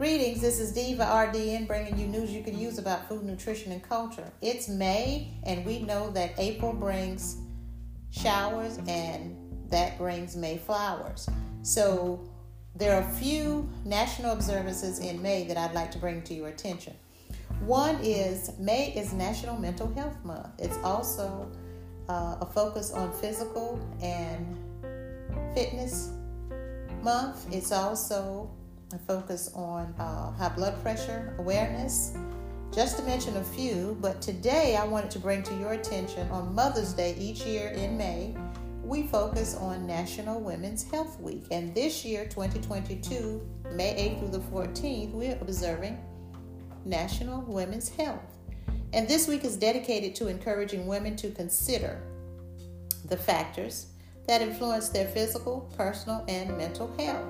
Greetings, this is Diva RDN bringing you news you can use about food, nutrition, and culture. It's May, and we know that April brings showers and that brings May flowers. So, there are a few national observances in May that I'd like to bring to your attention. One is May is National Mental Health Month. It's also uh, a focus on physical and fitness month. It's also a focus on uh, high blood pressure awareness, just to mention a few. But today I wanted to bring to your attention on Mother's Day each year in May, we focus on National Women's Health Week. And this year, 2022, May 8th through the 14th, we're observing National Women's Health. And this week is dedicated to encouraging women to consider the factors that influence their physical, personal, and mental health.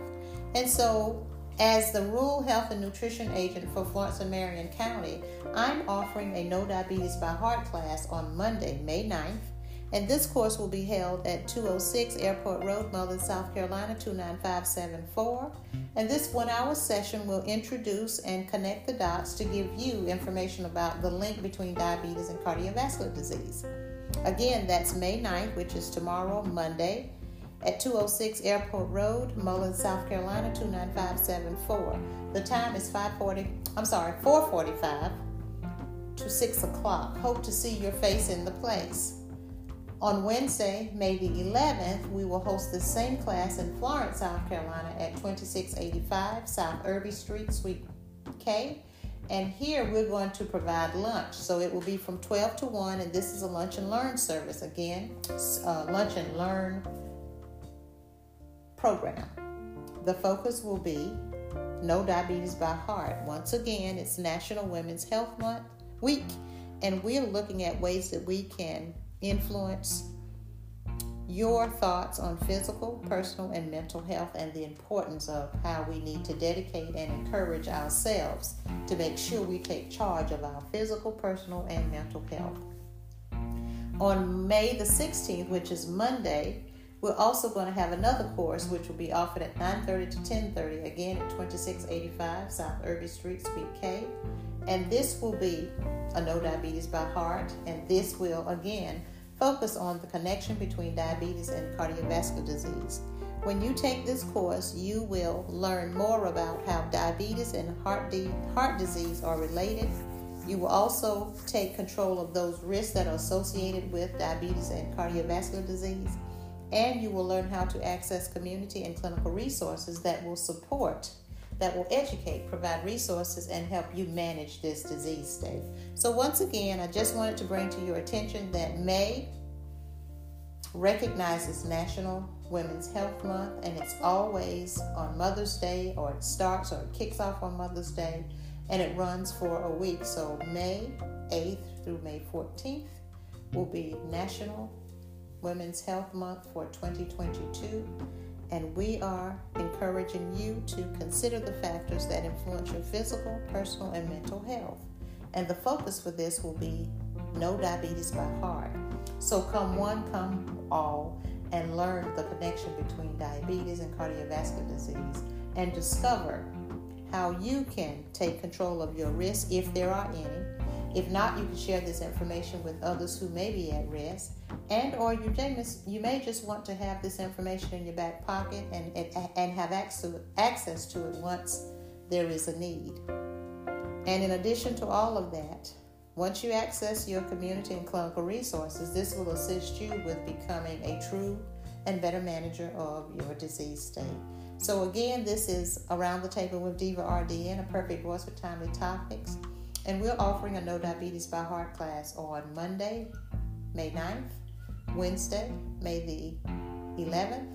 And so, as the Rural Health and Nutrition Agent for Florence and Marion County, I'm offering a Know Diabetes by Heart class on Monday, May 9th. And this course will be held at 206 Airport Road, Mullins, South Carolina 29574. And this one hour session will introduce and connect the dots to give you information about the link between diabetes and cardiovascular disease. Again, that's May 9th, which is tomorrow, Monday, at 206 Airport Road, Mullins, South Carolina 29574. The time is 540, I'm sorry, 445 to 6 o'clock. Hope to see your face in the place. On Wednesday, May the 11th, we will host the same class in Florence, South Carolina at 2685 South Irby Street, Suite K. And here we're going to provide lunch. So it will be from 12 to 1, and this is a lunch and learn service. Again, uh, lunch and learn program. The focus will be Know Diabetes by Heart. Once again, it's National Women's Health Month Week, and we're looking at ways that we can influence your thoughts on physical, personal, and mental health and the importance of how we need to dedicate and encourage ourselves to make sure we take charge of our physical, personal, and mental health. On May the 16th, which is Monday, we're also going to have another course which will be offered at 9:30 to 10:30 again at 2685 South Irby Street, Suite K. And this will be a Know Diabetes by Heart, and this will again focus on the connection between diabetes and cardiovascular disease. When you take this course, you will learn more about how diabetes and heart, de- heart disease are related. You will also take control of those risks that are associated with diabetes and cardiovascular disease. And you will learn how to access community and clinical resources that will support that will educate, provide resources, and help you manage this disease state. So, once again, I just wanted to bring to your attention that May recognizes National Women's Health Month, and it's always on Mother's Day, or it starts or it kicks off on Mother's Day, and it runs for a week. So, May 8th through May 14th will be National Women's Health Month for 2022 and we are encouraging you to consider the factors that influence your physical, personal, and mental health. And the focus for this will be know diabetes by heart. So come one, come all, and learn the connection between diabetes and cardiovascular disease and discover how you can take control of your risk if there are any if not, you can share this information with others who may be at risk, and or you may, just want to have this information in your back pocket and, and have access to it once there is a need. And in addition to all of that, once you access your community and clinical resources, this will assist you with becoming a true and better manager of your disease state. So, again, this is Around the Table with Diva RDN, a perfect voice for timely topics. And we're offering a Know Diabetes by Heart class on Monday, May 9th, Wednesday, May the 11th,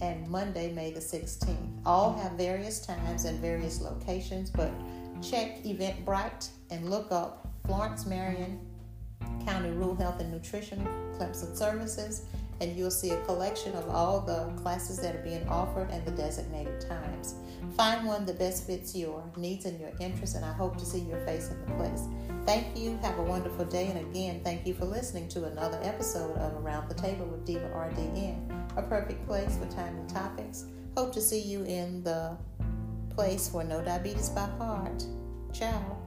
and Monday, May the 16th. All have various times and various locations, but check Eventbrite and look up Florence Marion County Rural Health and Nutrition Clemson Services, and you'll see a collection of all the classes that are being offered and the designated times. Find one that best fits your needs and your interests, and I hope to see your face in the place. Thank you. Have a wonderful day. And again, thank you for listening to another episode of Around the Table with Diva RDN, a perfect place for timely topics. Hope to see you in the place for Know Diabetes by Heart. Ciao.